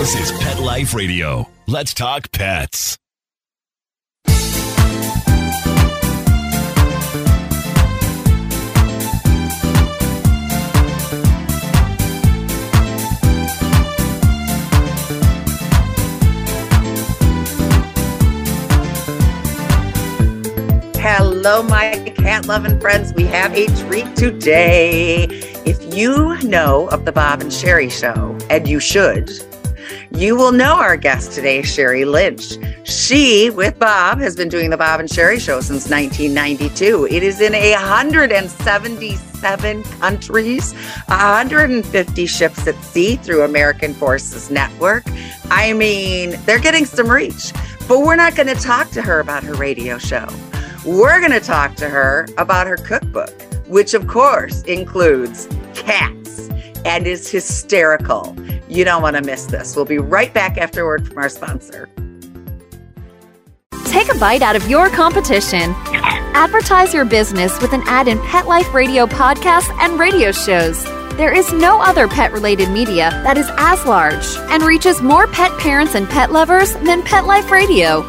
This is Pet Life Radio. Let's talk pets. Hello, my cat loving friends. We have a treat today. If you know of the Bob and Sheri show, and you should, you will know our guest today, Sheri Lynch. She, with Bob, has been doing the Bob and Sheri show since 1992. It is in 177 countries, 150 ships at sea through American Forces Network. I mean, they're getting some reach, but we're not going to talk to her about her radio show. We're going to talk to her about her cookbook, which of course includes cats and is hysterical. You don't want to miss this. We'll be right back afterward from our sponsor. Take a bite out of your competition. Advertise your business with an ad in Pet Life Radio podcasts and radio shows. There is no other pet related media that is as large and reaches more pet parents and pet lovers than Pet Life Radio.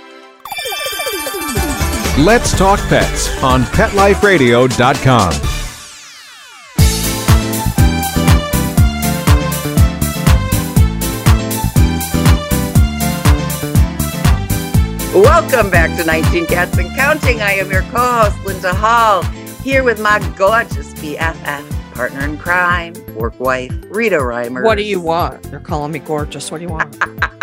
Let's Talk Pets on PetLifeRadio.com. Welcome back to 19 Cats and Counting. I am your co host, Linda Hall, here with my gorgeous BFF, partner in crime, work wife, Rita Reimer. What do you want? They're calling me gorgeous. What do you want?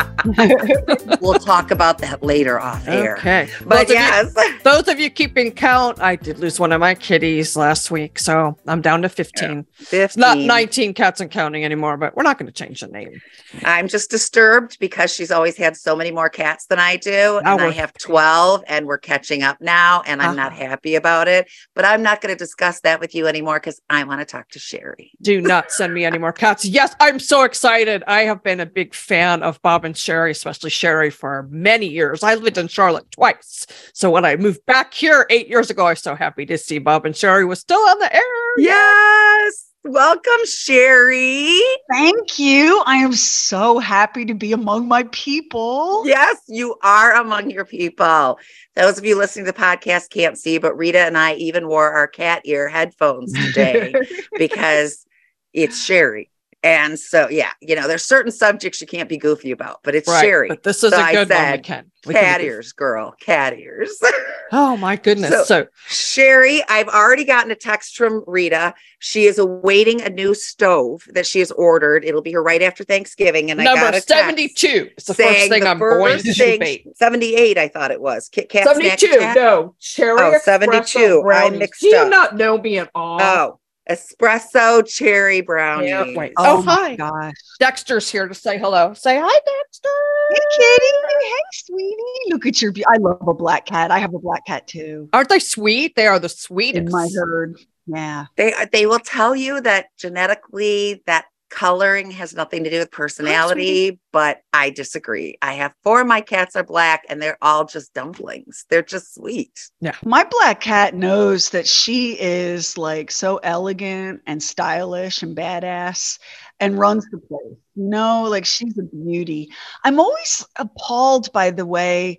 we'll talk about that later off air. Okay. But those yes. Of you, those of you keeping count, I did lose one of my kitties last week. So I'm down to 15. 15. It's not 19 cats and counting anymore, but we're not going to change the name. I'm just disturbed because she's always had so many more cats than I do. Now and I have 12 and we're catching up now. And I'm not Uh-huh. happy about it. But I'm not going to discuss that with you anymore because I want to talk to Sheri. Do not send me any more cats. Yes, I'm so excited. I have been a big fan of Bob and Sheri, especially Sheri, for many years. I lived in Charlotte twice. So when I moved back here eight years ago, I was so happy to see Bob and Sheri was still on the air. Yes. Welcome, Sheri. Thank you. I am so happy to be among my people. Yes, you are among your people. Those of you listening to the podcast can't see, but Rita and I even wore our cat ear headphones today because it's Sheri. And so, yeah, you know, there's certain subjects you can't be goofy about, but it's Right, Sheri. But this is So a I good one. We said, can. We can Cat do- ears, girl, cat ears. Oh my goodness. So- So, Sheri, I've already gotten a text from Rita. She is awaiting a new stove that she has ordered. It'll be here right after Thanksgiving. And I got number a 72 is the first saying thing the I'm going first to thing- debate. 78, I thought it was. Kit Kat Snack 72, Attack? no. Sheri. Oh, 72. I brownies. mixed Do you up. not know me at all? Oh, espresso cherry brownie. Yeah, wait. Oh, oh my hi. gosh. Deckster's here to say hello. Say hi, Deckster. Hey, kitty. Hey, sweetie. Look at your. Be- I love a black cat. I have a black cat too Aren't they sweet? They are the sweetest. in my herd. Yeah. They they will tell you that genetically that coloring has nothing to do with personality, but I disagree. I have four of my cats are black and they're all just dumplings. They're just sweet. Yeah. My black cat knows that she is like so elegant and stylish and badass and runs the place. You know, like she's a beauty. I'm always appalled by the way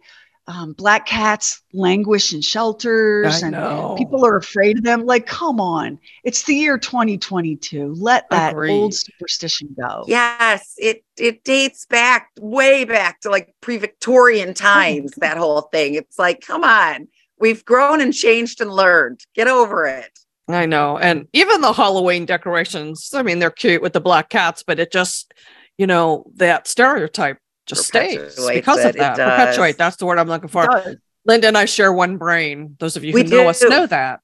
um, black cats languish in shelters I and know. people are afraid of them. Like, come on. It's the year 2022. Let that Agreed. old superstition go. Yes, it it dates back way back to like pre-Victorian times, that whole thing. It's like, come on. We've grown and changed and learned. Get over it. I know. And even the Halloween decorations, I mean, they're cute with the black cats, but it just, you know, that stereotype just stays because of that. Perpetuate. That's the word I'm looking for. Linda and I share one brain. Those of you who We know us know that.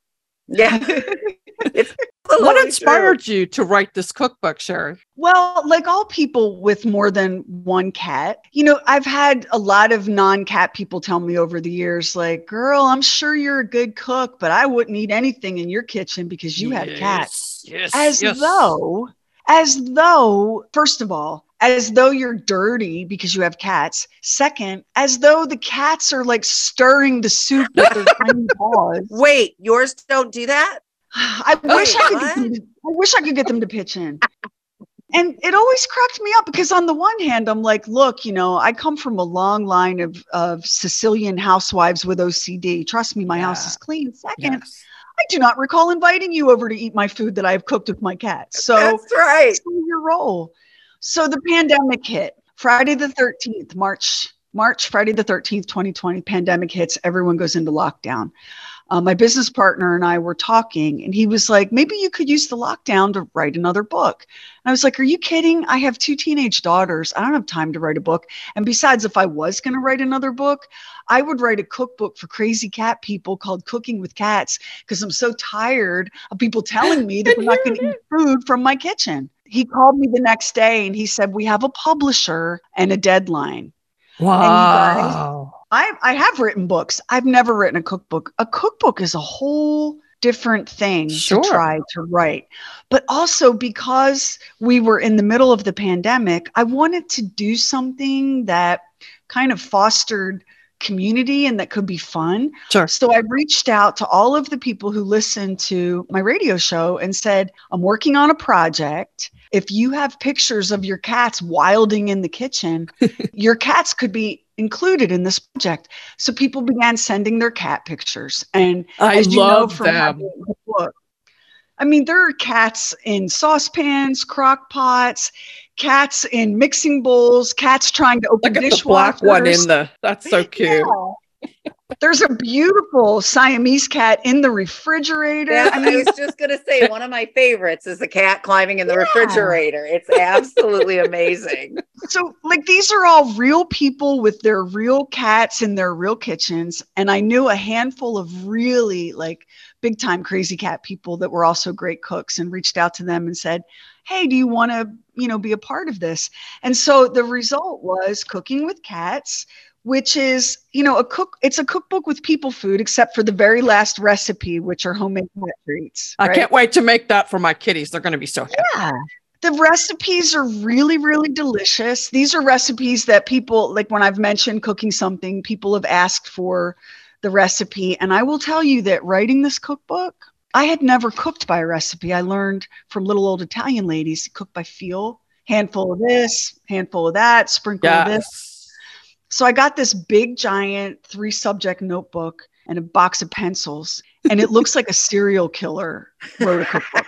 Yeah. what inspired you to write this cookbook, Sheri? Well, like all people with more than one cat, you know, I've had a lot of non cat people tell me over the years, like, girl, I'm sure you're a good cook, but I wouldn't eat anything in your kitchen because you yes, have cats. Yes. As yes. though, as though, first of all, as though you're dirty because you have cats. Second, as though the cats are like stirring the soup with their tiny paws. Wait, yours don't do that? I wish I could get them to, I wish I could get them to pitch in. And it always cracked me up because on the one hand, I'm like, look, you know, I come from a long line of, of Sicilian housewives with OCD. Trust me, my yeah. house is clean. Second, yes. I do not recall inviting you over to eat my food that I have cooked with my cat. So that's right. your role. So the pandemic hit Friday the 13th, March, March, Friday the 13th, 2020, pandemic hits, everyone goes into lockdown uh, my business partner and I were talking, and he was like, maybe you could use the lockdown to write another book. And I was like, are you kidding? I have two teenage daughters. I don't have time to write a book. And besides, if I was going to write another book, I would write a cookbook for crazy cat people called Cooking with Cats because I'm so tired of people telling me that we're not going to eat food from my kitchen. He called me the next day and he said, We have a publisher and a deadline. Wow. I, I have written books. I've never written a cookbook. A cookbook is a whole different thing sure. to try to write. But also because we were in the middle of the pandemic, I wanted to do something that kind of fostered community and that could be fun. Sure. So I reached out to all of the people who listen to my radio show and said, I'm working on a project. If you have pictures of your cats wilding in the kitchen, your cats could be included in this project. So people began sending their cat pictures. And I as you know from them. the book, I mean, there are cats in saucepans, crock pots, cats in mixing bowls, cats trying to open Look at dishwashers. the black one in the. That's so cute. Yeah. There's a beautiful Siamese cat in the refrigerator. Yeah, I, mean, I was just gonna say one of my favorites is the cat climbing in the yeah. refrigerator. It's absolutely amazing. So, like, these are all real people with their real cats in their real kitchens, and I knew a handful of really like big time crazy cat people that were also great cooks, and reached out to them and said, "Hey, do you want to, you know, be a part of this?" And so the result was cooking with cats which is, you know, a cook. It's a cookbook with people food, except for the very last recipe, which are homemade cat treats. Right? I can't wait to make that for my kitties. They're going to be so happy. Yeah. The recipes are really, really delicious. These are recipes that people, like when I've mentioned cooking something, people have asked for the recipe. And I will tell you that writing this cookbook, I had never cooked by a recipe. I learned from little old Italian ladies to cook by feel, handful of this, handful of that, sprinkle yes. of this so I got this big, giant three subject notebook and a box of pencils, and it looks like a serial killer wrote a cookbook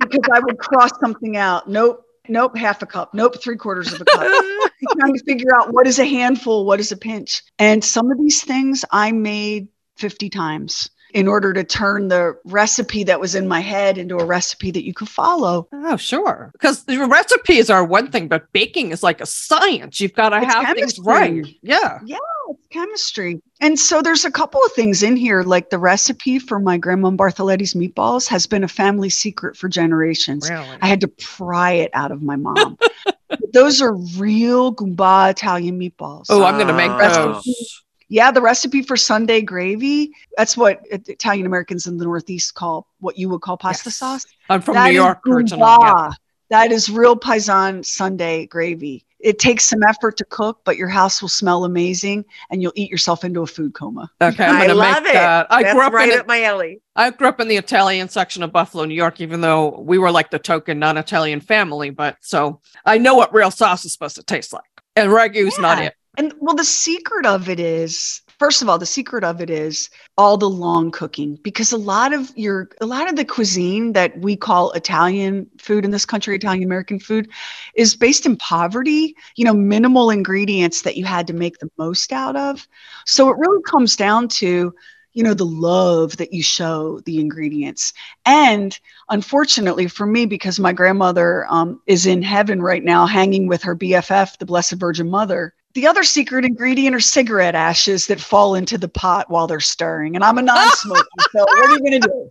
because I would cross something out. Nope, nope, half a cup. Nope, three quarters of a cup. trying to figure out what is a handful, what is a pinch. And some of these things I made 50 times in order to turn the recipe that was in my head into a recipe that you could follow. Oh, sure. Because the recipes are one thing, but baking is like a science. You've got to have chemistry. things right. Yeah. Yeah, it's chemistry. And so there's a couple of things in here, like the recipe for my grandma Bartholetti's meatballs has been a family secret for generations. Really? I had to pry it out of my mom. those are real Goomba Italian meatballs. Oh, I'm going to make those. Yeah, the recipe for Sunday gravy. That's what Italian Americans in the Northeast call what you would call pasta yes. sauce. I'm from that New York originally. Yeah. That is real Paisan Sunday gravy. It takes some effort to cook, but your house will smell amazing and you'll eat yourself into a food coma. Okay, I'm gonna I love make it. that. I That's grew up right in up my alley. I grew up in the Italian section of Buffalo, New York, even though we were like the token non-Italian family. But so I know what real sauce is supposed to taste like. And ragu's yeah. not it. And well, the secret of it is first of all the secret of it is all the long cooking because a lot of your a lot of the cuisine that we call italian food in this country italian american food is based in poverty you know minimal ingredients that you had to make the most out of. So it really comes down to you know the love that you show the ingredients. And unfortunately for me because my grandmother um, is in heaven right now hanging with her bff the blessed virgin mother the other secret ingredient are cigarette ashes that fall into the pot while they're stirring. And I'm a non-smoker, so what are you going to do?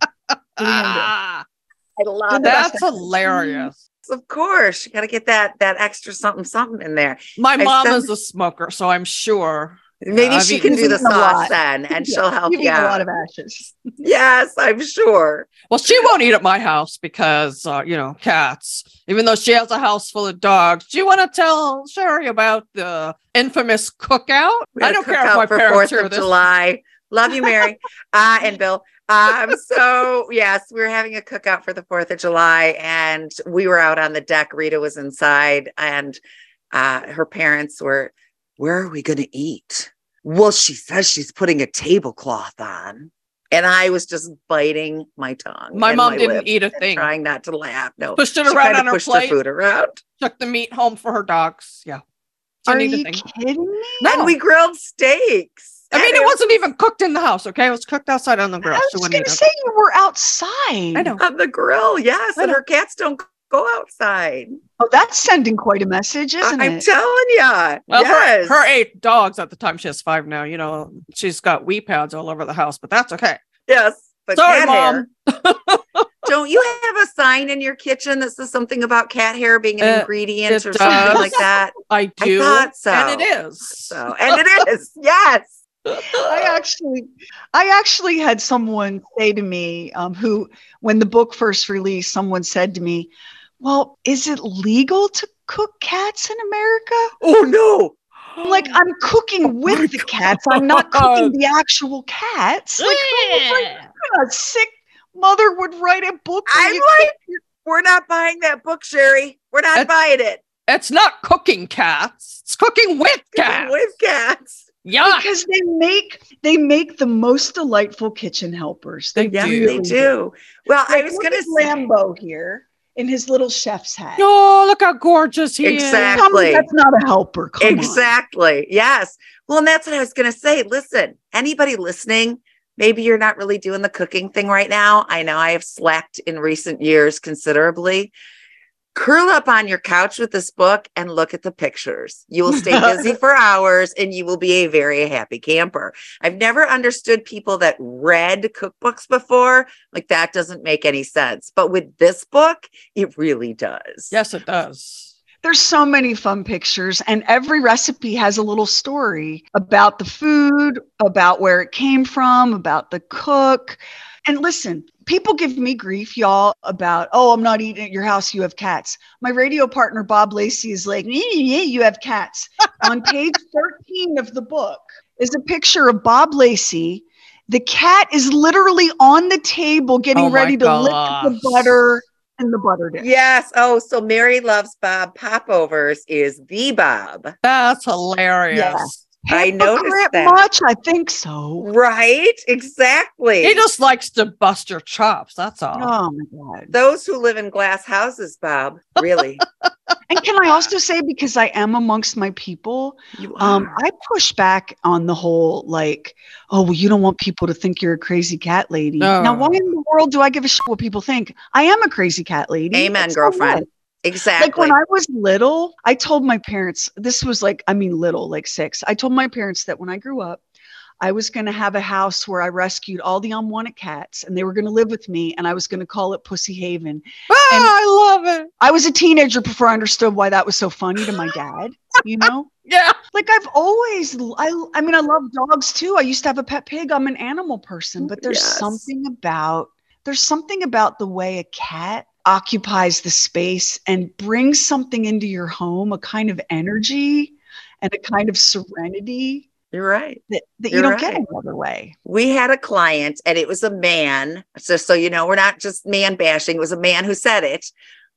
Ah, I love Did That's I hilarious. Mm-hmm. Of course, you got to get that that extra something something in there. My I mom sent- is a smoker, so I'm sure. Maybe she can do the You've eaten a sauce then, and she'll help you eaten a lot of ashes. Yes, I'm sure. Well, she won't eat at my house because, uh, you know, cats. Even though she has a house full of dogs, do you want to tell Sherry about the infamous cookout? I don't care if my for parents of this. July. Love you, Mary, uh, and Bill. Um, so yes, we were having a cookout for the Fourth of July, and we were out on the deck. Rita was inside, and uh, her parents were. Where are we going to eat? Well, she says she's putting a tablecloth on, and I was just biting my tongue. My mom my didn't eat a thing. trying not to laugh. No, Pushed it she around kinda on her pushed plate. her food around, Took the meat home for her dogs. Yeah. Are Didn't eat you thing. kidding me? No. we grilled steaks. I mean, And it wasn't even cooked in the house. Okay, it was cooked outside on the grill. I was wouldn't going to say you were outside. I know. on the grill. Yes, and her cats don't go outside. Oh, that's sending quite a message, isn't I'm it? telling you. Well, yes. her, her eight dogs at the time. She has five now. You know, she's got wee pads all over the house, but that's okay. yes. But Sorry, cat Mom. hair. don't you have a sign in your kitchen that says something about cat hair being an Uh, ingredient it or something like that? I do. thought so. And it is. So, and it is. Yes. I actually, I actually had someone say to me, um, who, when the book first released, someone said to me, "Well, is it legal to cook cats in America?" Oh no. Like, I'm cooking with the cats. I'm not cooking the actual cats. Like, a sick mother would write a book. I'm like, we're not buying that book, Sheri. We're not It's- buying it. It's not cooking cats. It's cooking with cats. With cats. Yeah. because they make they make the most delightful kitchen helpers. They, They Yes, do. they do. Well, I was going to say. Lambo here in his little chef's hat. Oh, look how gorgeous he Exact- Tell me Exactly. that's not a helper. Come on. Exactly. Yes. Well, and that's what I was going to say. Listen, anybody listening, maybe you're not really doing the cooking thing right now. I know I have slacked in recent years considerably. Curl up on your couch with this book and look at the pictures. You will stay busy for hours and you will be a very happy camper. I've never understood people that read cookbooks before. Like that doesn't make any sense. But with this book, it really does. Yes, it does. There's so many fun pictures, and every recipe has a little story about the food, about where it came from, about the cook. And listen, people give me grief, y'all, about, oh, I'm not eating at your house. You have cats. My radio partner, Bob Lacey, is like, yeah, yeah, you have cats. On page 13 of the book is a picture of Bob Lacey. The cat is literally on the table getting Oh ready to lick the butter in the butter dish. Yes. Oh, so Mary Loves Bob Popovers is the Bob. That's hilarious. I noticed Hypocrite that. much? I think so. Right? Exactly. He just likes to bust your chops. That's all. Oh my god. Those who live in glass houses, Bob. Really? And can I also say because I am amongst my people, um. I push back on the whole like, oh well, you don't want people to think you're a crazy cat lady. Now, why in the world do I give a shit what people think? I am a crazy cat lady. Amen, That's girlfriend. Exactly. Like when I was little, I told my parents, this was like, I mean, little, like six. I told my parents that when I grew up, I was going to have a house where I rescued all the unwanted cats and they were going to live with me and I was going to call it Pussy Haven. Ah, I love it. I was a teenager before I understood why that was so funny to my dad, you know? Yeah. like I've always I I mean I love dogs too. I used to have a pet pig. I'm an animal person, but there's Yes. something about there's something about the way a cat occupies the space and brings something into your home, a kind of energy and a kind of serenity You're right. that, that You're you don't get right. any other way. We had a client and it was a man. So, so you know, we're not just man bashing. It was a man who said it,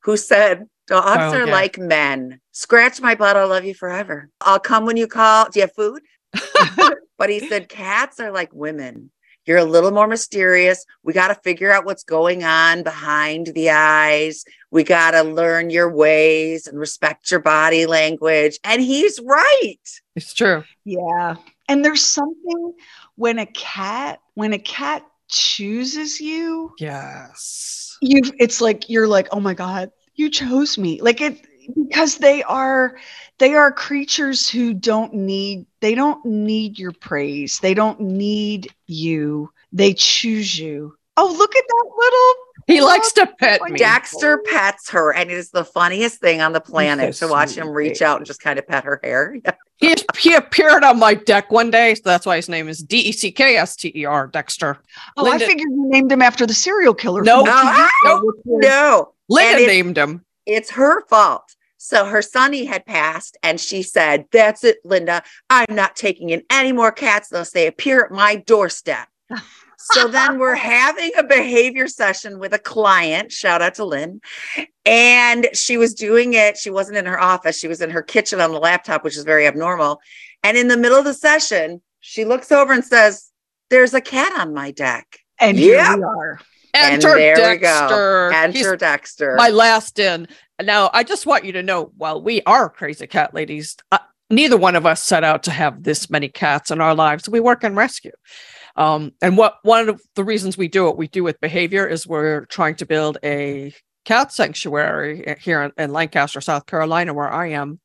who said, Dogs oh, are Okay. like men. Scratch my butt. I'll love you forever. I'll come when you call. Do you have food? but he said, Cats are like women. You're a little more mysterious. We got to figure out what's going on behind the eyes. We got to learn your ways and respect your body language. And he's right. It's true. Yeah. And there's something when a cat when a cat chooses you, Yes. you it's like you're like oh my god you chose me like it because they are they are creatures who don't need they don't need your praise they don't need you they choose you oh look at that little He likes to pet me. Deckster pets her, and it is the funniest thing on the planet so to watch him reach out and just kind of pet her hair. He, he appeared on my deck one day, so that's why his name is D E C K S T E R, Deckster. Oh, Linda- I figured you named him after the serial killer. No. no, TV show, Nope. which was- no, Linda it- named him. it's her fault. So her sonny had passed, and she said, That's it, Linda. I'm not taking in any more cats unless they appear at my doorstep. So then we're having a behavior session with a client. Shout out to Lynn. And she was doing it. She wasn't in her office, she was in her kitchen on the laptop, which is very abnormal. And in the middle of the session, she looks over and says, There's a cat on my deck. And Yeah. here we are. And Enter there we go. Deckster. Enter He's Deckster. my last in. Now, I just want you to know while we are crazy cat ladies, uh, neither one of us set out to have this many cats in our lives. We work in rescue. Um, and what one of the reasons we do what we do with behavior is we're trying to build a cat sanctuary here in, in Lancaster, South Carolina, where I am,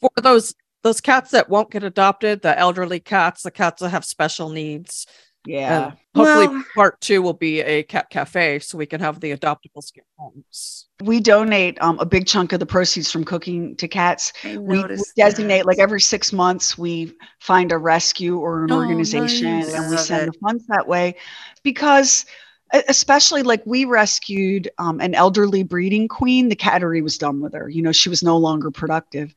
for those those cats that won't get adopted, the elderly cats, the cats that have special needs. Yeah. And hopefully, Well- part two will be a cat cafe, so we can have the adoptable scare homes. we donate um, a big chunk of the proceeds from cooking to cats. I We, we designate that. like every six months, we find a rescue or an Oh, organization nice. and we Love send it. the funds that way because especially like we rescued um, an elderly breeding queen. The cattery was done with her. You know, she was no longer productive.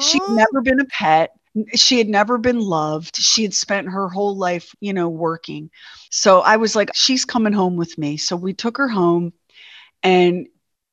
She'd never been a pet. She had never been loved. She had spent her whole life, you know, working. So I was like, she's coming home with me. So we took her home and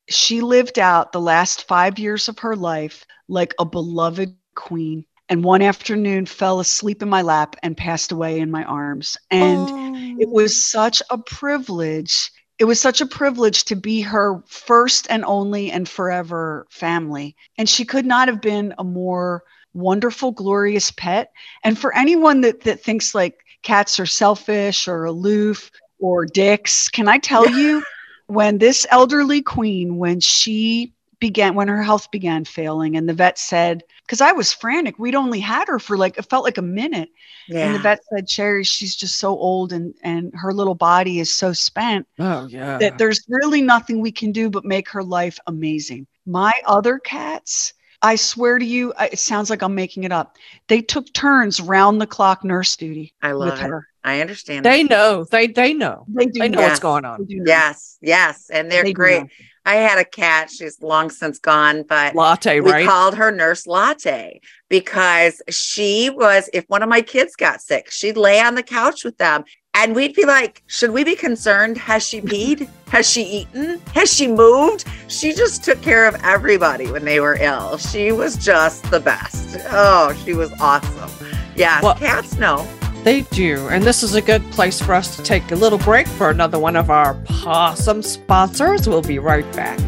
she lived out the last five years of her life like a beloved queen. And one afternoon fell asleep in my lap and passed away in my arms. And it was oh. such a privilege. It was such a privilege to be her first and only and forever family. And she could not have been a more wonderful, glorious pet. And for anyone that, that thinks like cats are selfish or aloof or dicks, can I tell you, when this elderly queen, when she began, when her health began failing, and the vet said, because I was frantic, we'd only had her for like, it felt like a minute. And the vet said, Sheri, she's just so old and, and her little body is so spent Oh yeah. that there's really nothing we can do but make her life amazing. My other cats, I swear to you, it sounds like I'm making it up. They took turns round the clock nurse duty I with love it. her. I understand. they that. know. They they know. They do They know Yes. what's going on. Yes, yes, and they're They great. I had a cat. She's long since gone, but Latte, we right? called her Nurse Latte because she was. If one of my kids got sick, she'd lay on the couch with them, and we'd be like, "Should we be concerned? Has she peed? Has she eaten? Has she moved?" She just took care of everybody when they were ill. She was just the best. Oh, she was awesome. Yeah, Well- cats know. They do. And this is a good place for us to take a little break for another one of our possum sponsors. We'll be right back.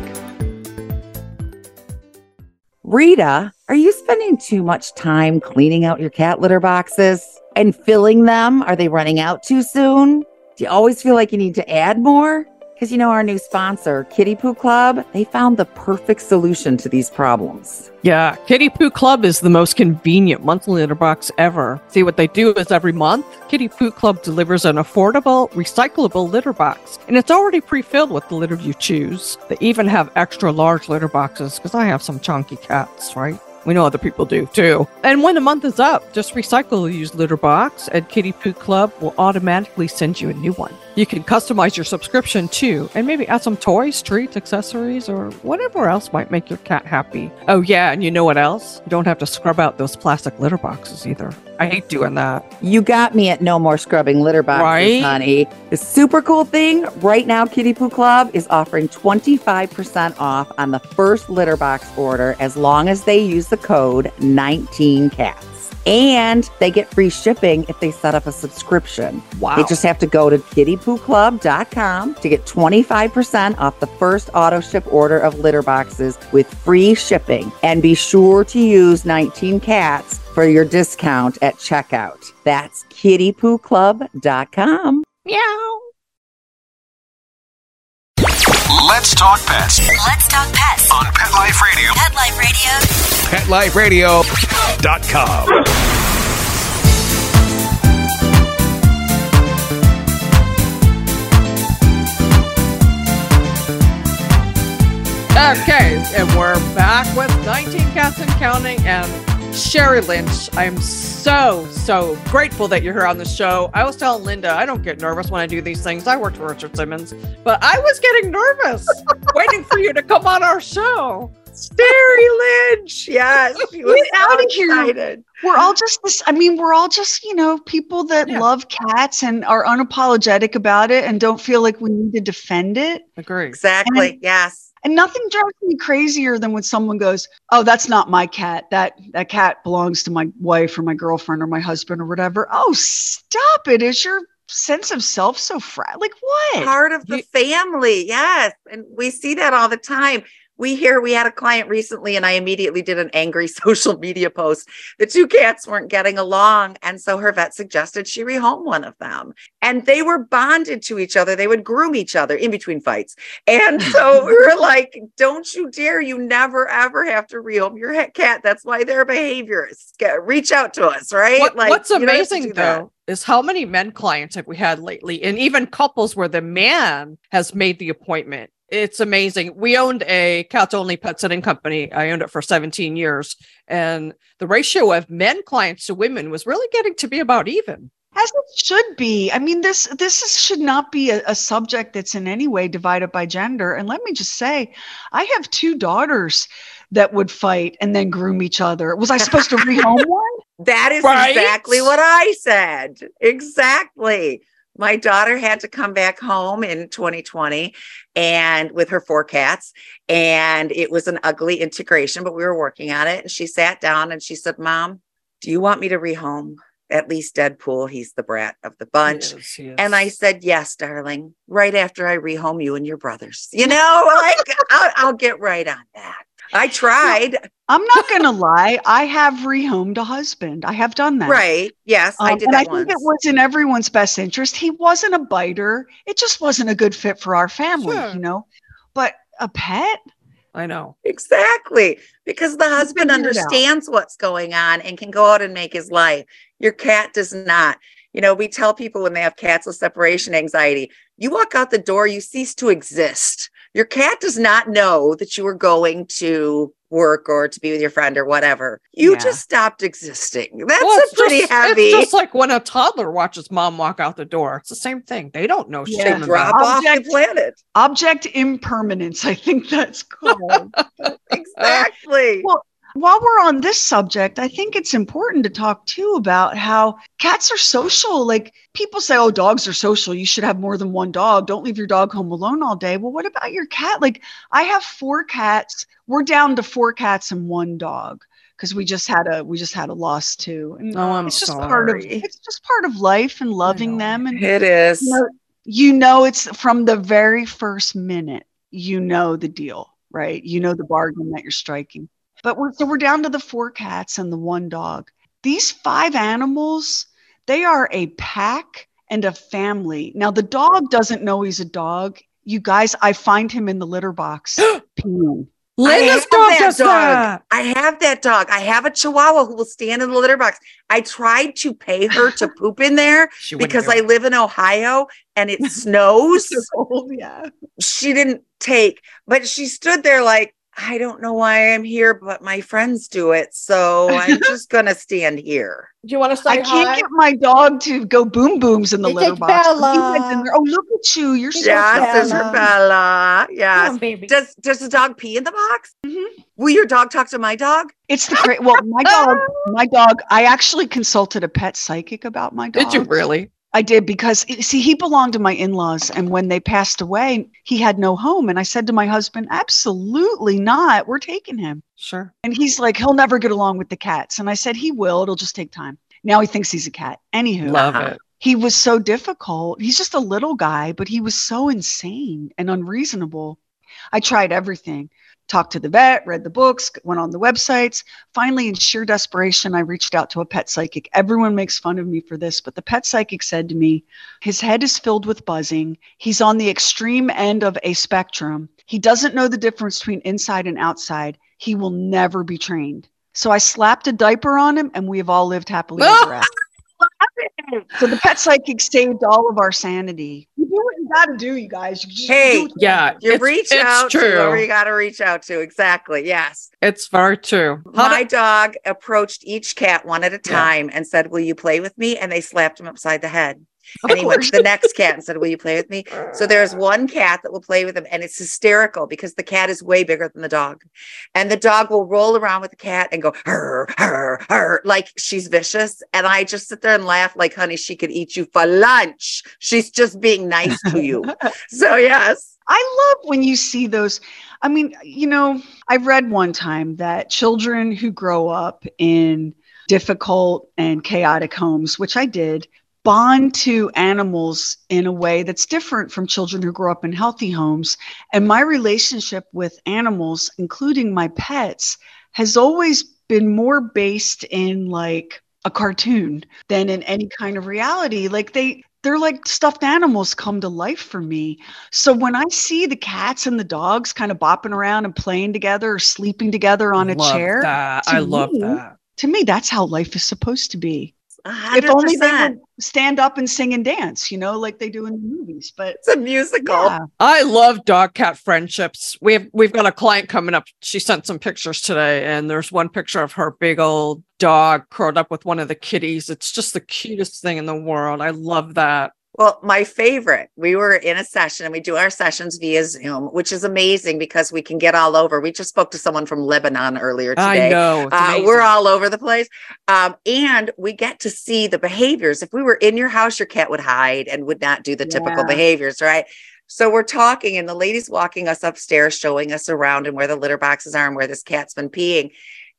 Rita, are you spending too much time cleaning out your cat litter boxes and filling them? Are they running out too soon? Do you always feel like you need to add more? Because you know, our new sponsor, Kitty Poo Club, they found the perfect solution to these problems. Yeah, Kitty Poo Club is the most convenient monthly litter box ever. See, what they do is every month, Kitty Poo Club delivers an affordable, recyclable litter box, and it's already pre-filled with the litter you choose. They even have extra large litter boxes because I have some chunky cats, right? We know other people do too. And when the month is up, just recycle a used litter box, and Kitty Poo Club will automatically send you a new one. You can customize your subscription too, and maybe add some toys, treats, accessories, or whatever else might make your cat happy. Oh, yeah, and you know what else? You don't have to scrub out those plastic litter boxes either. I hate doing that. You got me at no more scrubbing litter boxes, Right? honey. The super cool thing right now, Kitty Poo Club is offering 25% off on the first litter box order as long as they use the code 19cats. And they get free shipping if they set up a subscription. Wow. They just have to go to kittypooclub.com to get 25% off the first auto ship order of litter boxes with free shipping. And be sure to use 19 cats for your discount at checkout. That's kittypooclub.com. Meow. Let's talk pets. Let's talk pets on Pet Life Radio. Pet Life Radio. PetLifeRadio.com. Okay, and we're back with 19 cats and counting and Sheri Lynch. I'm so, so grateful that you're here on the show. I was telling Linda, I don't get nervous when I do these things. I worked for Richard Simmons, but I was getting nervous waiting for you to come on our show. Sheri Lynch. Yes. She was Get out so of here. excited. We're all just this. I mean, we're all just, you know, people that Yeah. love cats and are unapologetic about it and don't feel like we need to defend it. Agree. Exactly. Yes. And nothing drives me crazier than when someone goes, "Oh, that's not my cat. That that cat belongs to my wife or my girlfriend or my husband or whatever." Oh, stop it! Is your sense of self so fragile? Like what? part of the You- family. Yes. And we see that all the time. We hear we had a client recently, and I immediately did an angry social media post. The two cats weren't getting along. And so her vet suggested she rehome one of them. And they were bonded to each other. They would groom each other in between fights. And so we were like, don't you dare. You never, ever have to rehome your cat. That's why they're behaviorists. Get, reach out to us, right? What- what's have to amazing though is how many men clients have we had lately, and even couples where the man has made the appointment. It's amazing. We owned a cats only pet sitting company. I owned it for 17 years, and the ratio of men clients to women was really getting to be about even. As it should be. I mean, this this is, should not be a, a subject that's in any way divided by gender. And let me just say, I have two daughters that would fight and then groom each other. Was I supposed to rehome one? That is Right? exactly what I said. Exactly. My daughter had to come back home in 2020 and with her four cats and it was an ugly integration but we were working on it and she sat down and she said, "Mom, do you want me to rehome at least Deadpool? He's the brat of the bunch." Yes, yes. And I said, "Yes, darling. Right after I rehome you and your brothers. You know, like I'll, I'll get right on that." I tried. I'm not going to lie. I have rehomed a husband. I have done that. Right. Yes, I Um, did and that I once. think it was in everyone's best interest. He wasn't a biter. It just wasn't a good fit for our family, Sure. you know. But a pet, I know. Exactly. Because the husband figure out. understands what's going on and can go out and make his life. Your cat does not. You know, we tell people when they have cats with separation anxiety, you walk out the door, you cease to exist. Your cat does not know that you are going to work or to be with your friend or whatever. You Yeah. just stopped existing. That's Well, a pretty just, heavy It's just like when a toddler watches mom walk out the door. It's the same thing. They don't know Yeah. shit about drop off the Object- planet. object impermanence, I think that's called. Exactly. Well, While we're on this subject, I think it's important to talk too about how cats are social. Like people say, oh, dogs are social. You should have more than one dog. Don't leave your dog home alone all day. Well, what about your cat? Like I have four cats. We're down to four cats and one dog because we just had a we just had a loss too. And Oh, I'm it's just part of it's just part of life and loving them. And it is. you know, you know it's from the very first minute you know the deal right you know the bargain that you're striking but we're so we're down to the four cats and the one dog these five animals they are a pack and a family now the dog doesn't know he's a dog you guys i find him in the litter box peeing Linda's dog does dog. that. I have that dog. I have a chihuahua who will stand in the litter box. I tried to pay her to poop in there because I live in Ohio and it snows. oh yeah she didn't take, but she stood there like, I don't know why I'm here, but my friends do it. So I'm just going to stand here. Do you want to say I can't get my dog to go boom booms in the It's litter box. but he went in Bella. there. Oh, look at you! You're so Yes, this is Bella. Bella. Yes. baby. Does does the dog pee in the box? Mhm. Will your dog talk to my dog? It's the great. Well, my dog, my dog. I actually consulted a pet psychic about my dog. Did you really? I did because eh, see, he belonged to my in-laws, and when they passed away, he had no home. And I said to my husband, "Absolutely not. We're taking him." Sure. And he's like, "He'll never get along with the cats." And I said, "He will. It'll just take time." Now he thinks he's a cat. Anywho, Love it. he was so difficult. He's just a little guy, but he was so insane and unreasonable. I tried everything. Talked to the vet, read the books, went on the websites. Finally, in sheer desperation, I reached out to a pet psychic. Everyone makes fun of me for this, but the pet psychic said to me, His head is filled with buzzing. He's on the extreme end of a spectrum. He doesn't know the difference between inside and outside. He will never be trained. So I slapped a diaper on him, and we have all lived happily ever after. So the pet psychic saved all of our sanity. You do what you got to do, you guys. You just Hey, do Yeah, You it's- reach it's out to whoever true. you got to reach out to. Exactly. Yes. It's very true. How My do- dog approached each cat one at a Yeah. time and said, Will you play with me? And they slapped him upside the head. Of And he went to the next cat and said, Will you play with me? So there's one cat that will play with him, and it's hysterical because the cat is way bigger than the dog. And the dog will roll around with the cat and go, her, her, her, like she's vicious. And I just sit there and laugh, like, honey, she could eat you for lunch. She's just being nice to you. so, yes. I love when you see those. I mean, you know, I read one time that children who grow up in difficult and chaotic homes, which I did, bond to animals in a way that's different from children who grow up in healthy homes. And my relationship with animals, including my pets, has always been more based in like a cartoon than in any kind of reality. Like they, they're like stuffed animals come to life for me. So when I see the cats and the dogs kind of bopping around and playing together or sleeping together on a love chair, I love that. to me, that's how life is supposed to be. A If only they would stand up and sing and dance, you know, like they do in the movies. But It's a musical. yeah, I love dog cat friendships. We have we've got a client coming up. She sent some pictures today, and there's one picture of her big old dog curled up with one of the kitties. It's just the cutest thing in the world. I love that. Well, my favorite, we were in a session and we do our sessions via Zoom, which is amazing because we can get all over. We just spoke to someone from Lebanon earlier today. I know. Uh, we're all over the place. Um, and we get to see the behaviors. If we were in your house, your cat would hide and would not do the typical behaviors, right? So we're talking, and the lady's walking us upstairs, showing us around and where the litter boxes are and where this cat's been peeing.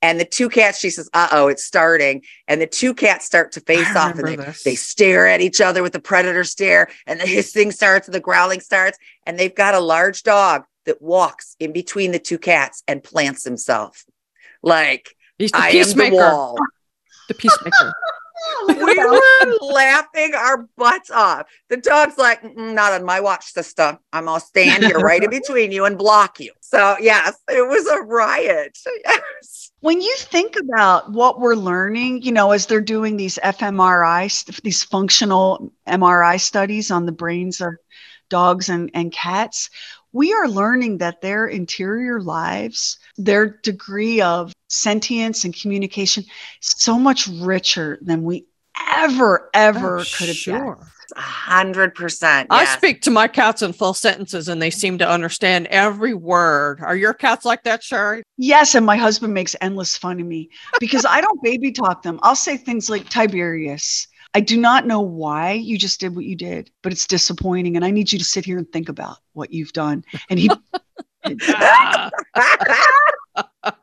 And the two cats, she says, uh oh, it's starting. And the two cats start to face off and they, this. they stare at each other with the predator stare, and the hissing starts and the growling starts. And they've got a large dog that walks in between the two cats and plants himself. Like, He's the I am the peacemaker. wall. The peacemaker. we were laughing our butts off. The dog's like, not on my watch, sister. I'm gonna stand here right in between you and block you. So yes, it was a riot. Yes. When you think about what we're learning, you know, as they're doing these fMRI, these functional MRI studies on the brains of dogs and, and cats, we are learning that their interior lives, their degree of sentience and communication, so much richer than we ever, ever Oh, could have sure. guessed. A hundred percent. I yes. speak to my cats in full sentences and they seem to understand every word. Are your cats like that, Sheri? Yes, and my husband makes endless fun of me because I don't baby talk them. I'll say things like Tiberius. I do not know why you just did what you did, but it's disappointing, and I need you to sit here and think about what you've done. And he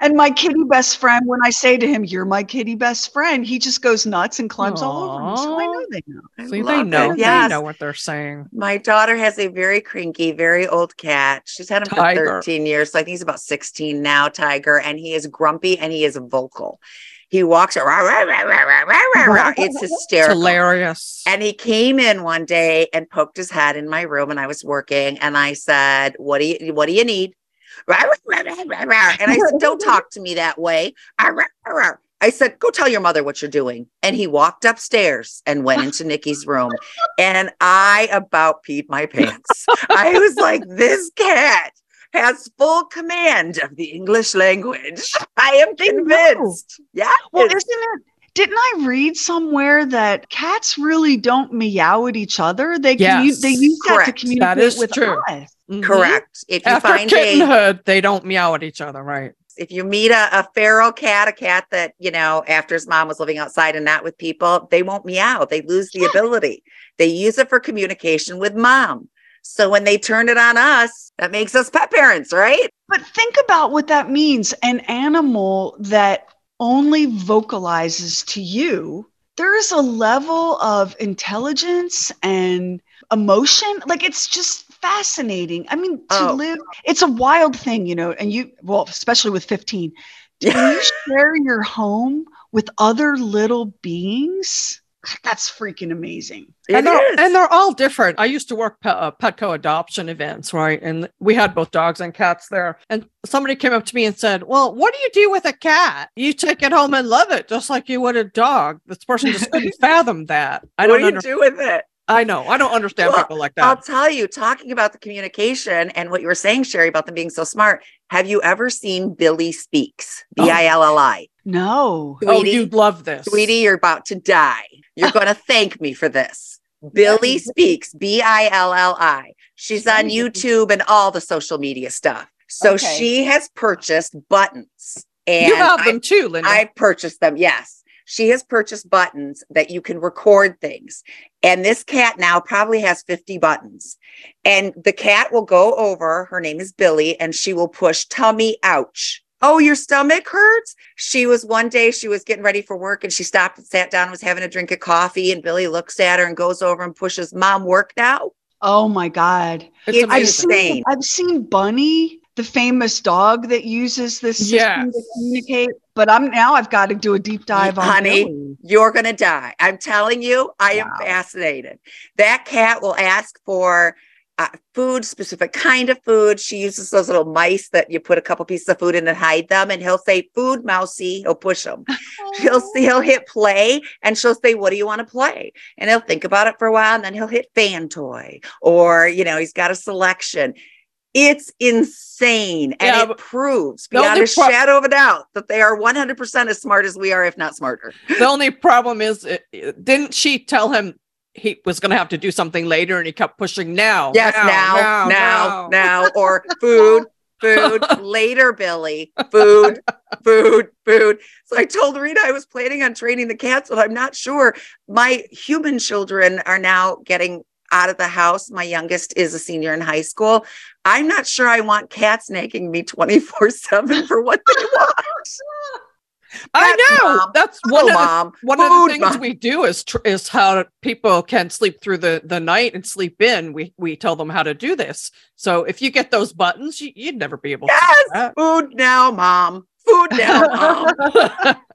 and my kitty best friend, when I say to him, "You're my kitty best friend," he just goes nuts and climbs all over me. So I know they know. I See, they know. it. They Yes. know what they're saying. My daughter has a very crinky, very old cat. She's had him Tiger. for 13 years. So I think he's about 16 now, Tiger. And he is grumpy and he is vocal. He walks around. Rah, rah, rah. It's It's hysterical. hilarious. And he came in one day and poked his head in my room and I was working and I said, What do you what do you need? And I said, Don't talk to me that way. I said, Go tell your mother what you're doing. And he walked upstairs and went into Nikki's room. And I about peed my pants. I was like, This cat has full command of the English language. I am convinced. Yeah. Well, isn't it? Didn't I read somewhere that cats really don't meow at each other? They can Yes. they use that to communicate That is with true. us. Mhm. Correct. If you After find a kittenhood, they don't meow at each other, right? if you meet a, a feral cat, a cat that, you know, after his mom was living outside and not with people, they won't meow. They lose the Yeah. ability. They use it for communication with mom. So when they turn it on us, that makes us pet parents, right? But think about what that means. An animal that only vocalizes to you, there is a level of intelligence and emotion. Like it's just fascinating. I mean, to Oh. live, it's a wild thing, you know, and you, well, especially with 15, when you share your home with other little beings, that's freaking amazing. It and they're, is. and they're all different. I used to work pe- uh, Petco adoption events, right? And we had both dogs and cats there. And somebody came up to me and said, "Well, what do you do with a cat? You take it home and love it, just like you would a dog." This person just couldn't fathom that. I what don't do you under- do with it? I know. I don't understand Well, people like that. I'll tell you, talking about the communication and what you were saying, Sheri, about them being so smart. Have you ever seen Billi Speaks? Oh. B I L L I. No. oh, you'd love this. Sweetie, you're about to die. You're going to thank me for this. Billi Speaks, B I L L I. She's on YouTube and all the social media stuff. So Okay. she has purchased buttons. And you have I- them too, Linda. I purchased them. Yes. She has purchased buttons that you can record things. And this cat now probably has 50 buttons. And the cat will go over, her name is Billi, and she will push tummy ouch. Oh, your stomach hurts? She was one day, she was getting ready for work and she stopped and sat down, and was having a drink of coffee. And Billi looks at her and goes over and pushes, Mom, work now? Oh my God. it's it's I've seen, I've seen Bunny, the famous dog that uses this system Yes. to communicate, but I'm now I've got to do a deep dive on Honey, Billi. You're going to die. I'm telling you, I am fascinated. That cat will ask for uh, food, specific kind of food. She uses those little mice that you put a couple pieces of food in and hide them. And he'll say, Food, mousy. He'll push them. He'll see, he'll hit play and she'll say, What do you want to play? And he'll think about it for a while and then he'll hit fan toy or, you know, he's got a selection. It's insane. And Yeah, it proves beyond a pro- shadow of a doubt that they are 100% as smart as we are, if not smarter. the only problem is, it- didn't she tell him he was going to have to do something later, and he kept pushing now. Yes, now, now, now, or food, food, later, Billi, food, food, food. So I told Rita I was planning on training the cats, but I'm not sure. My human children are now getting out of the house. My youngest is a senior in high school. I'm not sure I want cats nagging me 24 7 for what they want. I know. mom. That's Oh, one of the mom. one of the things Mom. we do is tr- is how people can sleep through the the night and sleep in. We we tell them how to do this. So if you get those buttons, you, you'd never be able Yes, to food now, mom. Food now, mom.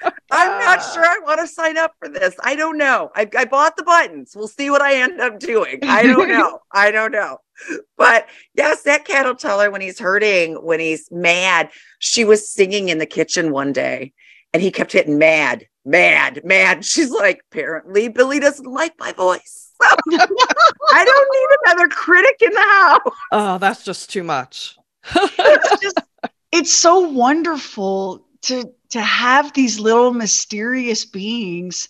do that. I'm not ah. sure I want to sign up for this. I don't know. I, I bought the buttons. We'll see what I end up doing. I don't know. I don't know. But yes, that cat will tell her when he's hurting, when he's mad. She was singing in the kitchen one day and he kept hitting mad, mad, mad. She's like, apparently Billi doesn't like my voice. I don't need another critic in the house. oh, that's just too much. it's just it's so wonderful to to have these little mysterious beings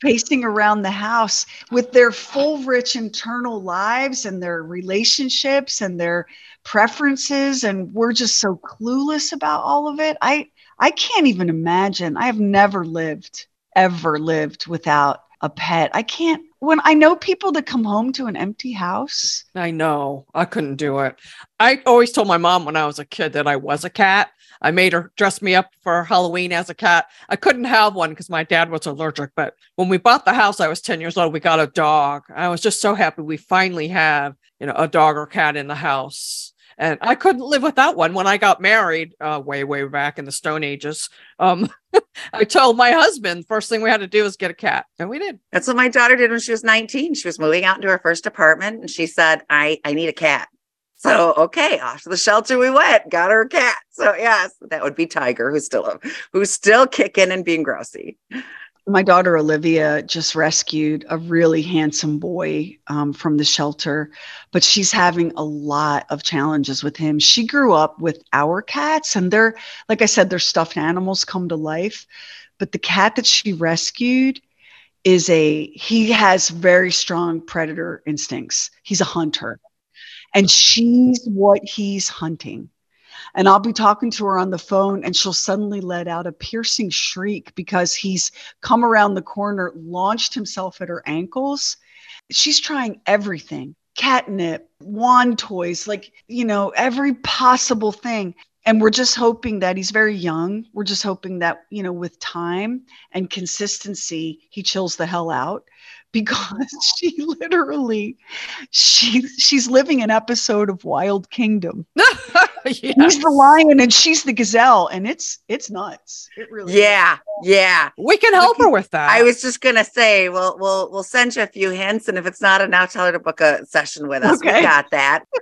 pacing around the house with their full rich internal lives and their relationships and their preferences and we're just so clueless about all of it. I i can't even imagine. I have never lived ever lived without a pet. I can't when i know people that come home to an empty house I know. I couldn't do it. I always told my mom when I was a kid that I was a cat. I made her dress me up for Halloween as a cat. I couldn't have one because my dad was allergic. But when we bought the house, I was 10 years old. We got a dog. I was just so happy we finally have, you know, a dog or cat in the house. And I couldn't live without one. When I got married, uh, way, way back in the Stone Ages, um, I told my husband first thing we had to do was get a cat, and we did. That's what my daughter did when she was 19. She was moving out into her first apartment and she said, I, I need a cat. So, okay, off to the shelter we went, got her a cat. So, yes, that would be Tiger, who's still who's still kicking and being grousy. My daughter Olivia just rescued a really handsome boy um, from the shelter, but she's having a lot of challenges with him. She grew up with our cats, and they're, like I said, they're stuffed animals come to life. But the cat that she rescued is a, he has very strong predator instincts. He's a hunter, and she's what he's hunting and I'll be talking to her on the phone and she'll suddenly let out a piercing shriek because he's come around the corner, launched himself at her ankles. She's trying everything catnip, wand toys, like, you know, every possible thing. And we're just hoping that he's very young. We're just hoping that, you know, with time and consistency, he chills the hell out because she literally she she's living an episode of Wild Kingdom he's the lion and she's the gazelle and it's it's nuts it really is. Yeah, yeah. We can help her with that. I was just gonna say, we'll we'll we'll send you a few hints, and if it's not enough, tell her to book a session with us. Okay. We got that.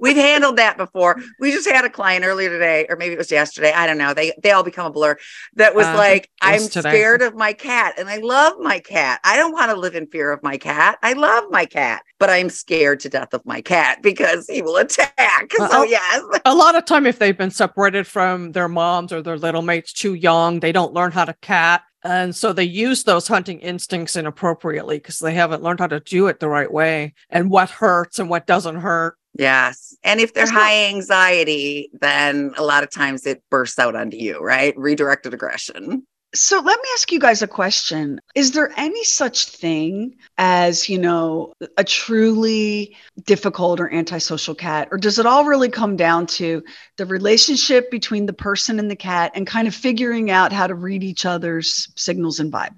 We've handled that before. We just had a client earlier today, or maybe it was yesterday. I don't know. They they all become a blur. That was Uh, like, I'm today. scared of my cat, and I love my cat. I don't want to live in fear of my cat. I love my cat, but I'm scared to death of my cat because he will attack. So yes, a lot of time if they've been separated from their moms or their little mates too young they don't learn how to cat and so they use those hunting instincts inappropriately because they haven't learned how to do it the right way and what hurts and what doesn't hurt yes. And if they're That's high anxiety, then a lot of times it bursts out onto you, right? Redirected aggression. So let me ask you guys a question. Is there any such thing as, you know, a truly difficult or antisocial cat? Or does it all really come down to the relationship between the person and the cat and kind of figuring out how to read each other's signals and vibe?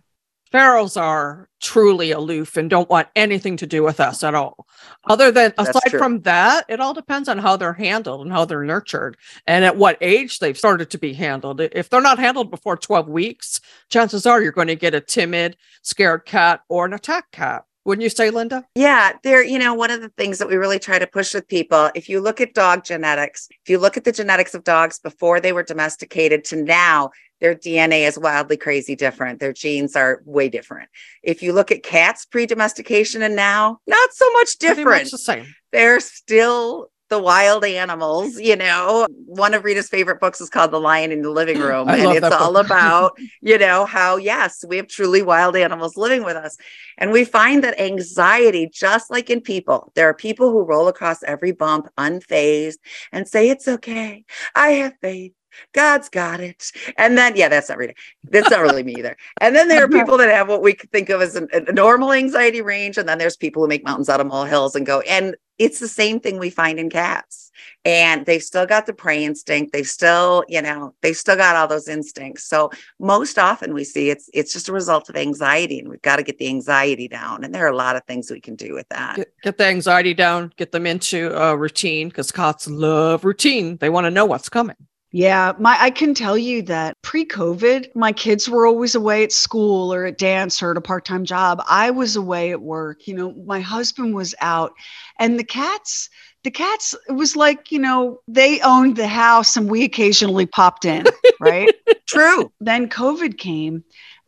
Ferals are truly aloof and don't want anything to do with us at all. Other than aside from that, it all depends on how they're handled and how they're nurtured and at what age they've started to be handled. If they're not handled before 12 weeks, chances are you're going to get a timid, scared cat or an attack cat. Wouldn't you say, Linda? Yeah, there, you know, one of the things that we really try to push with people, if you look at dog genetics, if you look at the genetics of dogs before they were domesticated to now, their DNA is wildly crazy different. Their genes are way different. If you look at cats pre domestication and now, not so much different. much the same. They're still the wild animals, you know. One of Rita's favorite books is called The Lion in the Living Room. And it's all about, you know, how, yes, we have truly wild animals living with us. And we find that anxiety, just like in people, there are people who roll across every bump unfazed and say, It's okay. I have faith. God's got it. And then, yeah, that's not Rita. That's not really me either. And then there are people that have what we think of as a normal anxiety range. And then there's people who make mountains out of molehills and go, and it's the same thing we find in cats. And they've still got the prey instinct. They've still, you know, they've still got all those instincts. So most often we see it's it's just a result of anxiety, and we've got to get the anxiety down. And there are a lot of things we can do with that. Get, get the anxiety down, get them into a routine because cats love routine. They want to know what's coming. Yeah, my I can tell you that pre-COVID, my kids were always away at school or at dance or at a part-time job. I was away at work. You know, my husband was out and the cats the cats it was like, you know, they owned the house and we occasionally popped in, right? True. then COVID came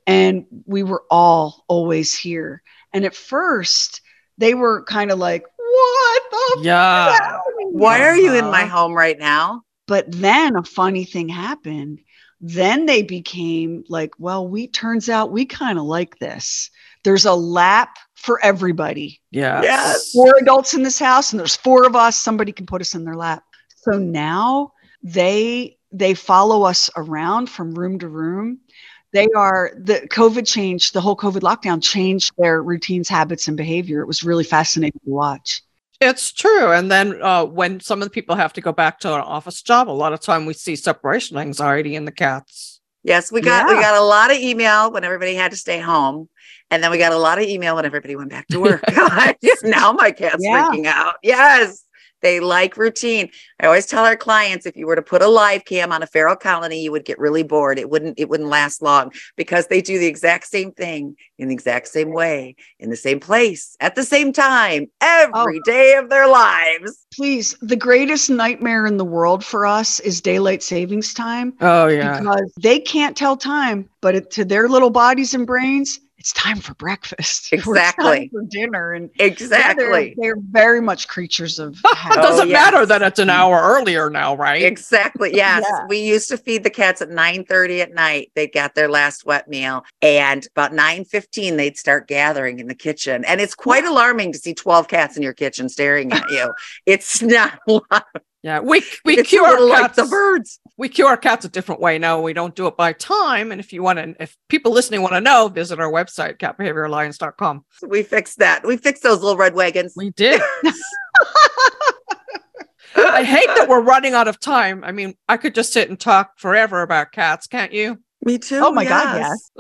and we were all always here. And at first, they were kind of like, what the Yeah. hell? Why are you in my Uh-huh. home right now? But then a funny thing happened. Then they became like, well, we turns out we kind of like this. There's a lap for everybody. Yeah. Yes. Four adults in this house, and there's four of us. Somebody can put us in their lap. So now they they follow us around from room to room. They are the COVID changed the whole COVID lockdown changed their routines, habits, and behavior. It was really fascinating to watch. It's true. And then uh, when some of the people have to go back to an office job, a lot of time we see separation anxiety in the cats. Yes, we got we got a lot of email when everybody had to stay home. And then we got a lot of email when everybody went back to work. now my cat's Yeah. freaking out. Yes. They like routine. I always tell our clients if you were to put a live cam on a feral colony, you would get really bored. It wouldn't it wouldn't last long because they do the exact same thing in the exact same way, in the same place, at the same time, oh. every day of their lives. Please, the greatest nightmare in the world for us is daylight savings time Oh, yeah. because they can't tell time, but it, to their little bodies and brains, it's time for breakfast. or it's time Exactly. for dinner, and yeah, they're- Exactly. they're, very much creatures of It doesn't Oh, matter that it's an hour earlier now, right? Exactly. Yes. Yeah. We used to feed the cats at 9 30 at night. They got their last wet meal. And about 9 15, they'd start gathering in the kitchen. And it's quite alarming to see 12 cats in your kitchen staring at you. It's not a lot. Yeah. We we It's cure our like cats. the birds. we cure our cats a different way now. We don't do it by time. And if you want to, if people listening want to know, visit our website, catbehavioralliance.com. We fixed that. We fixed those little red wagons. We did. I hate that we're running out of time. I mean, I could just sit and talk forever about cats, can't you? Me too. Oh my God, yes.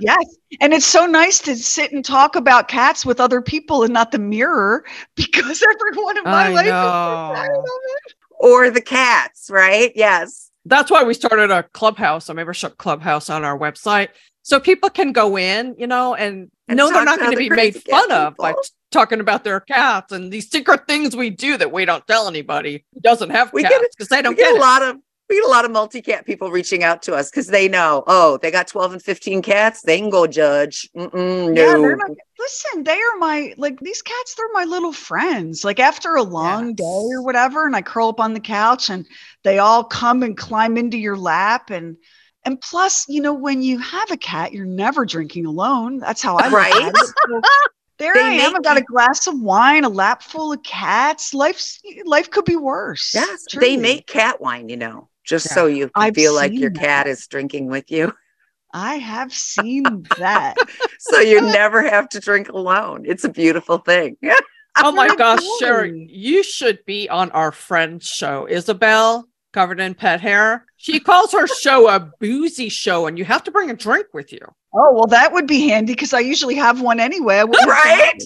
yes. And it's so nice to sit and talk about cats with other people and not the mirror because everyone in my I life is so know. tired it. Or the cats, right? Yes. That's why we started a clubhouse, a membership clubhouse on our website. so people can go in, you know, and, And know they're not going to be made fun of by t- talking about their cats and these secret things we do that we don't tell anybody who doesn't have We get cats because they don't get get a lot of we get a lot of multi-cat people reaching out to us because they know, oh, they got 12 and 15 cats. They can go judge. Mm-mm, Yeah, they're listen, they are my like these cats, they're my little friends. Like after a long day or whatever, and I curl up on the couch and they all come and climb into your lap and and plus, you know, when you have a cat, you're never drinking alone. That's how I Right. there They I am. make I got a glass of wine, a lap full of cats. Life's life could be worse. yes, truly. they make cat wine, you know, just Yeah. so you I've feel like your that. cat is drinking with you. I have seen that. so you never have to drink alone. It's a beautiful thing. Oh my my gosh, God. Sheri, you should be on our friend's show. Isabel, covered in pet hair. She calls her show a boozy show, and you have to bring a drink with you. Oh, well, that would be handy because I usually have one anyway. I wouldn't have to Right?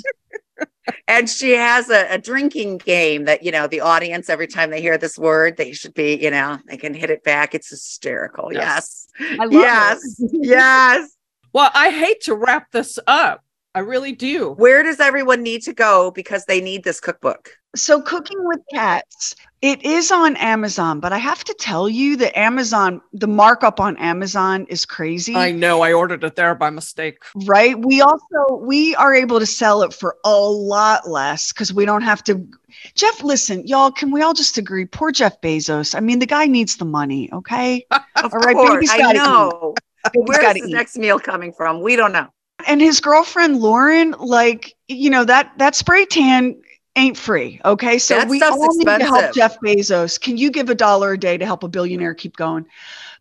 Have it. and she has a, a drinking game that you know the audience every time they hear this word they should be you know they can hit it back it's hysterical yes I love yes it. yes Well, I hate to wrap this up. I really do. where does everyone need to go because they need this cookbook? So, Cooking with Cats, it is on Amazon, but I have to tell you that Amazon, the markup on Amazon is crazy. I know I ordered it there by mistake. right? We also we are able to sell it for a lot less because we don't have to jeff listen y'all can we all just agree? Poor jeff bezos. I mean the guy needs the money okay? Of All right, course baby's i gotta know. Where's where's gotta his eat. next meal coming from? We don't know and his girlfriend lauren like you know that that spray tan ain't free okay so That we all need to help jeff bezos can you give a dollar a day to help a billionaire keep going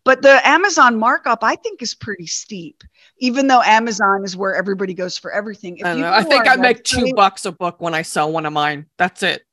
but the amazon markup i think is pretty steep even though amazon is where everybody goes for everything If I. I think I make two bucks a book when I sell one of mine. That's it.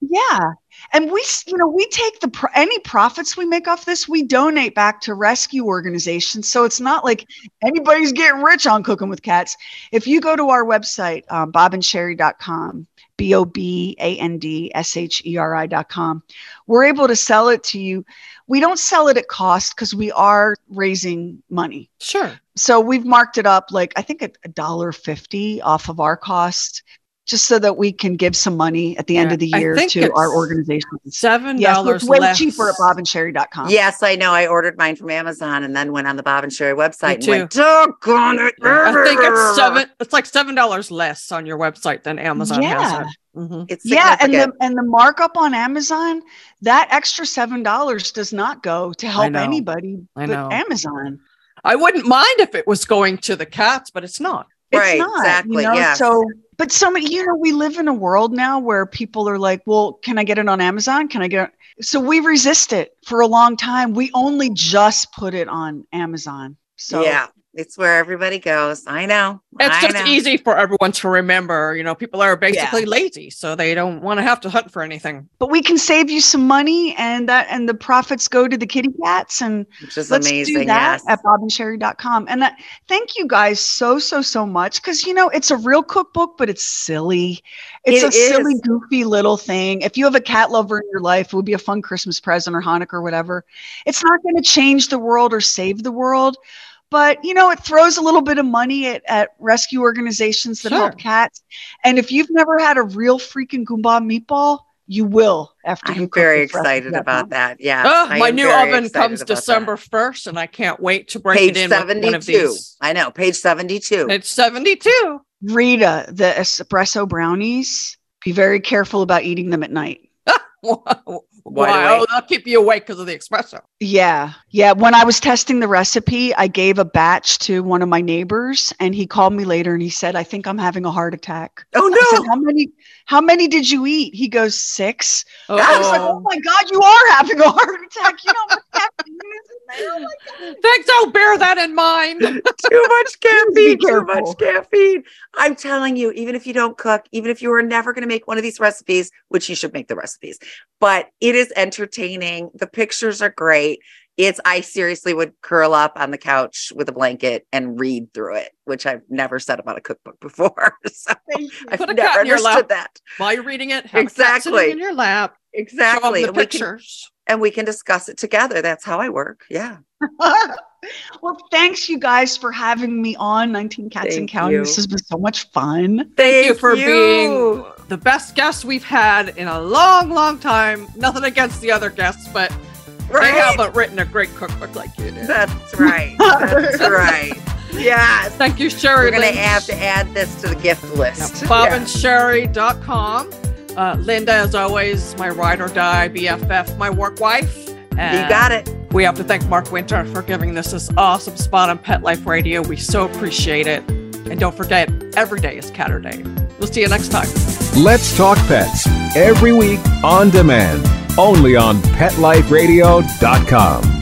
Yeah. And we, you know, we take the pro- any profits we make off this, we donate back to rescue organizations. So it's not like anybody's getting rich on cooking with cats. If you go to our website, um, bobandsheri.com, B O B A N D S H E R I.com, we're able to sell it to you. We don't sell it at cost because we are raising money. Sure. So we've marked it up like I think a a dollar fifty off of our cost, just so that we can give some money at the end Yeah, of the year to our organization. Seven Yes, dollars it's way less. cheaper at bobandsheri.com. yes i know i ordered mine from amazon and then went on the bob and sheri website and too. went doggone it I think it's seven. It's like seven dollars less on your website than Amazon has Yeah. it. Mhm. it's Yeah, and the and the markup on Amazon, that extra seven dollars does not go to help know. anybody I but know. Amazon. I wouldn't mind if it was going to the cats, but it's not. It's Right, not, exactly, You know? yes. So, but so many, you know, we live in a world now where people are like, well, can I get it on Amazon? Can I get it? So we resist it for a long time. We only just put it on Amazon. So yeah it's where everybody goes. I know. It's I just know. easy for everyone to remember. You know, people are basically lazy, so they don't want to have to hunt for anything. but we can save you some money and that and the profits go to the kitty cats and which is let's amazing do that yes. at bobandsheri.com and that thank you guys so so so much because you know it's a real cookbook but it's silly. It's It a silly goofy little thing. If you have a cat lover in your life it would be a fun christmas present or hanukkah or whatever. It's not going to change the world or save the world but you know it throws a little bit of money at, at rescue organizations that help cats and if you've never had a real freaking goomba meatball you will after i'm cook very excited about Mom. that yeah Oh, my new oven comes about that. December first, and I can't wait to break page it in with one of 72 these. i know page 72 It's seventy-two. Rita, the espresso brownies, be very careful about eating them at night. Why? Oh, they'll keep you awake because of the espresso. Yeah. Yeah. When I was testing the recipe, I gave a batch to one of my neighbors and he called me later and he said, I think I'm having a heart attack. oh I said, no How many how many did you eat? He goes, six. I was like, oh, oh my God, you are having a heart attack. You know what caffeine is in there? Oh. Thanks, I'll bear that in mind. too much caffeine too much caffeine i'm telling you even if you don't cook even if you are never going to make one of these recipes which you should make the recipes but it is entertaining the pictures are great it's i seriously would curl up on the couch with a blanket and read through it which i've never said about a cookbook before so i've Put a never cat in your understood lap. that While you're reading it, have a cat Exactly. in your lap. Show exactly the and we, can, pictures. And we can discuss it together that's how i work yeah well, thanks you guys for having me on 19 Cats Thank and Counting. This has been so much fun. Thank you for being the best guest we've had in a long, long time. Nothing against the other guests, but Right? they haven't written a great cookbook like you did. That's right. That's right. Yes. Thank you, Sheri. We're gonna have to add this to the gift list. Yeah. BobandSheri.com. Uh, Linda, as always, my ride or die BFF, my work wife. You got it. We have to thank Mark Winter for giving us this awesome spot on Pet Life Radio. We so appreciate it. And don't forget, every day is Catter Day. We'll see you next time. Let's Talk Pets every week on demand, only on PetLifeRadio.com.